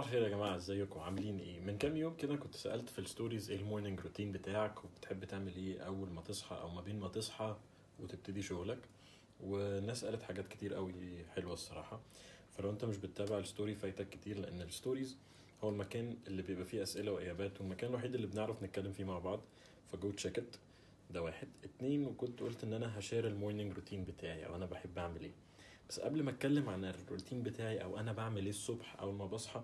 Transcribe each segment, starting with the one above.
صباح الخير يا جماعة ازيكم؟ عاملين إيه؟ من كام يوم كده كنت سألت في ال stories إيه ال morning routine بتاعك وبتحب تعمل إيه أول ما تصحى أو ما بين ما تصحى وتبتدي شغلك؟ والناس قالت حاجات كتير قوي حلوة الصراحة. فلو انت مش بتتابع ال story فايتك كتير لأن ال stories هو المكان اللي بيبقى فيه أسئلة وإجابات والمكان الوحيد اللي بنعرف نتكلم فيه مع بعض ف go check it ده واحد. اتنين وكنت قلت إن أنا ه share ال morning routine بتاعي أو أنا بحب أعمل إيه. بس قبل ما اتكلم عن الروتين بتاعي أو أنا بعمل إيه الصبح اول ما بصحى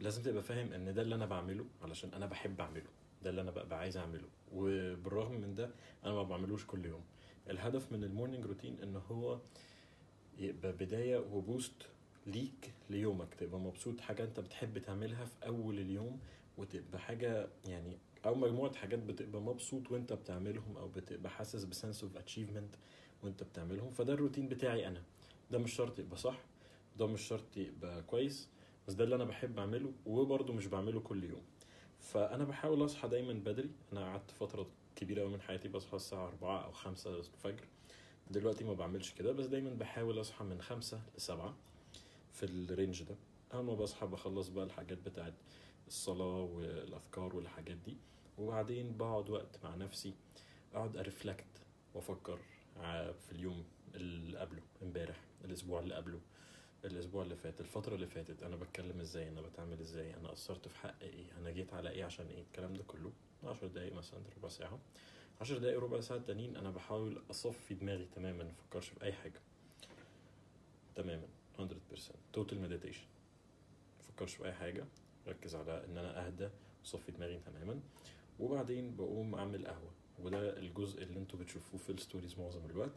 لازم تبقى فاهم ان ده اللي أنا بعمله علشان أنا بحب اعمله. ده اللي أنا ببقى عايز اعمله. وبالرغم من ده أنا ما بعملوش كل يوم. الهدف من ال morning routine ان هو يبقى بداية و boost ليك ليومك. تبقى مبسوط حاجة انت بتحب تعملها في اول اليوم وتبقى حاجة يعني أو مجموعة حاجات بتبقى مبسوط وأنت بتعملهم أو بتبقى حاسس ب sense of achievement وأنت بتعملهم فده الروتين بتاعي أنا. ده مش شرط يبقى صح ده مش شرط يبقى كويس بس ده اللي أنا بحب أعمله وبرضه مش بعمله كل يوم. فأنا بحاول أصحى دايما بدري أنا قعدت فترة كبيرة من حياتي بصحى الساعة 4 أو 5 الفجر. دلوقتي ما بعملش كده بس دايما بحاول أصحى من 5 ل 7 في الرينج ده. أول ما بصحى بخلص بقى الحاجات بتاعت الصلاة والاذكار والحاجات دي. وبعدين بقعد وقت مع نفسي أقعد أ reflect وأفكر ع- في اليوم اللي قبله امبارح الأسبوع اللي قبله الأسبوع اللي فات الفترة اللي فاتت أنا بتكلم إزاي أنا بتعامل إزاي أنا قصرت في حق إيه أنا جيت على إيه عشان إيه الكلام ده كله. 10 دقايق مثلا ربع ساعة 10 دقايق ربع ساعة تانيين أنا بحاول أصفي دماغي تماما ما أفكرش في أي حاجة. تماما 100% total meditation ما أفكرش في أي حاجة. ركز على إن أنا أهدى واصفي دماغي تماما. وبعدين بقوم أعمل قهوة. وده الجزء اللي أنتوا بتشوفوه في ال stories معظم الوقت.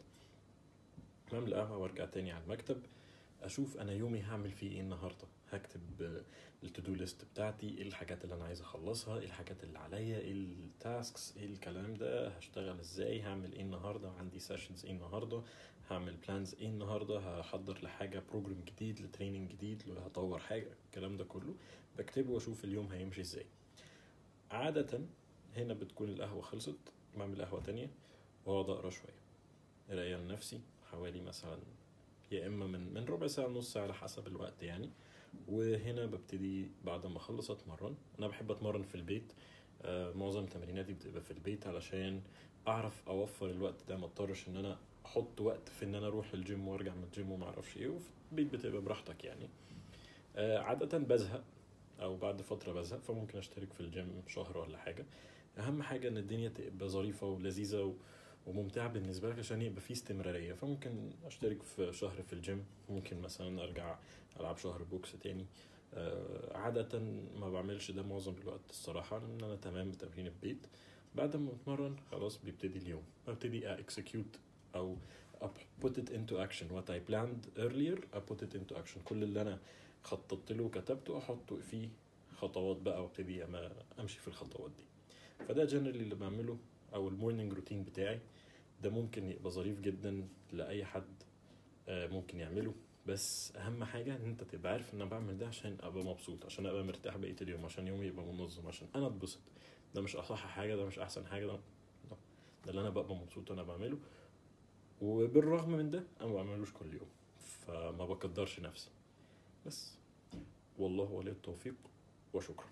بعمل قهوة وأرجع تاني على المكتب. أشوف أنا يومي هعمل فيه إيه النهارده. هكتب ال to-do list بتاعتي إيه الحاجات اللي أنا عايز أخلصها إيه الحاجات اللي عليا إيه ال tasks إيه الكلام ده هشتغل إزاي هعمل إيه النهارده عندي sessions إيه النهارده هعمل plans إيه النهارده هحضر لحاجة program جديد ل training جديد هطور حاجة الكلام ده كله. بكتبه وأشوف اليوم هيمشي إزاي. عادة هنا بتكون القهوة خلصت بعمل قهوة تانية وأقعد أقرأ شوية. قراية لنفسي حوالي مثلا يا إما من من ربع ساعة نص ساعة على حسب الوقت يعني. وهنا ببتدي بعد ما أخلص أتمرن. أنا بحب أتمرن في البيت. آه معظم تمريناتي بتبقى في البيت علشان أعرف أوفر الوقت ده ما أضطرش إن أنا أحط وقت في إن أنا أروح الجيم وأرجع من الجيم وما أعرفش إيه وفي البيت بتبقى براحتك يعني. آه عادة بزهق أو بعد فترة بزهق فممكن أشترك في الجيم شهر ولا حاجة. أهم حاجة إن الدنيا تبقى ظريفة ولذيذة و... وممتعة بالنسبة لك عشان يبقى فيه استمرارية. فممكن أشترك في شهر في الجيم ممكن مثلا أرجع ألعب شهر box تاني. آه، عادة ما بعملش ده معظم الوقت الصراحة لأن أنا تمام بتمرين البيت. بعد ما أتمرن خلاص بيبتدي اليوم. ببتدي execute أو up- put it into action. What I planned earlier I put it into action. كل اللي أنا خططت له وكتبته أحطه فيه خطوات بقى وأبتدي أما أمشي في الخطوات دي. فده جنرالي اللي بعمله أو المورنينج روتين بتاعي. ده ممكن يبقى ظريف جدا لأي حد آه، ممكن يعمله. بس أهم حاجة إن أنت تبقى عارف إن أنا بعمل ده عشان أبقى مبسوط عشان أبقى مرتاح بقية اليوم عشان يومي يبقى منظم عشان أنا أتبسط. ده مش أصح حاجة ده مش أحسن حاجة ده ده, اللي أنا ببقى مبسوط وأنا بعمله. وبالرغم من ده أنا ما بعملوش كل يوم فما بقدرش نفسي. بس والله ولي التوفيق وشكرا.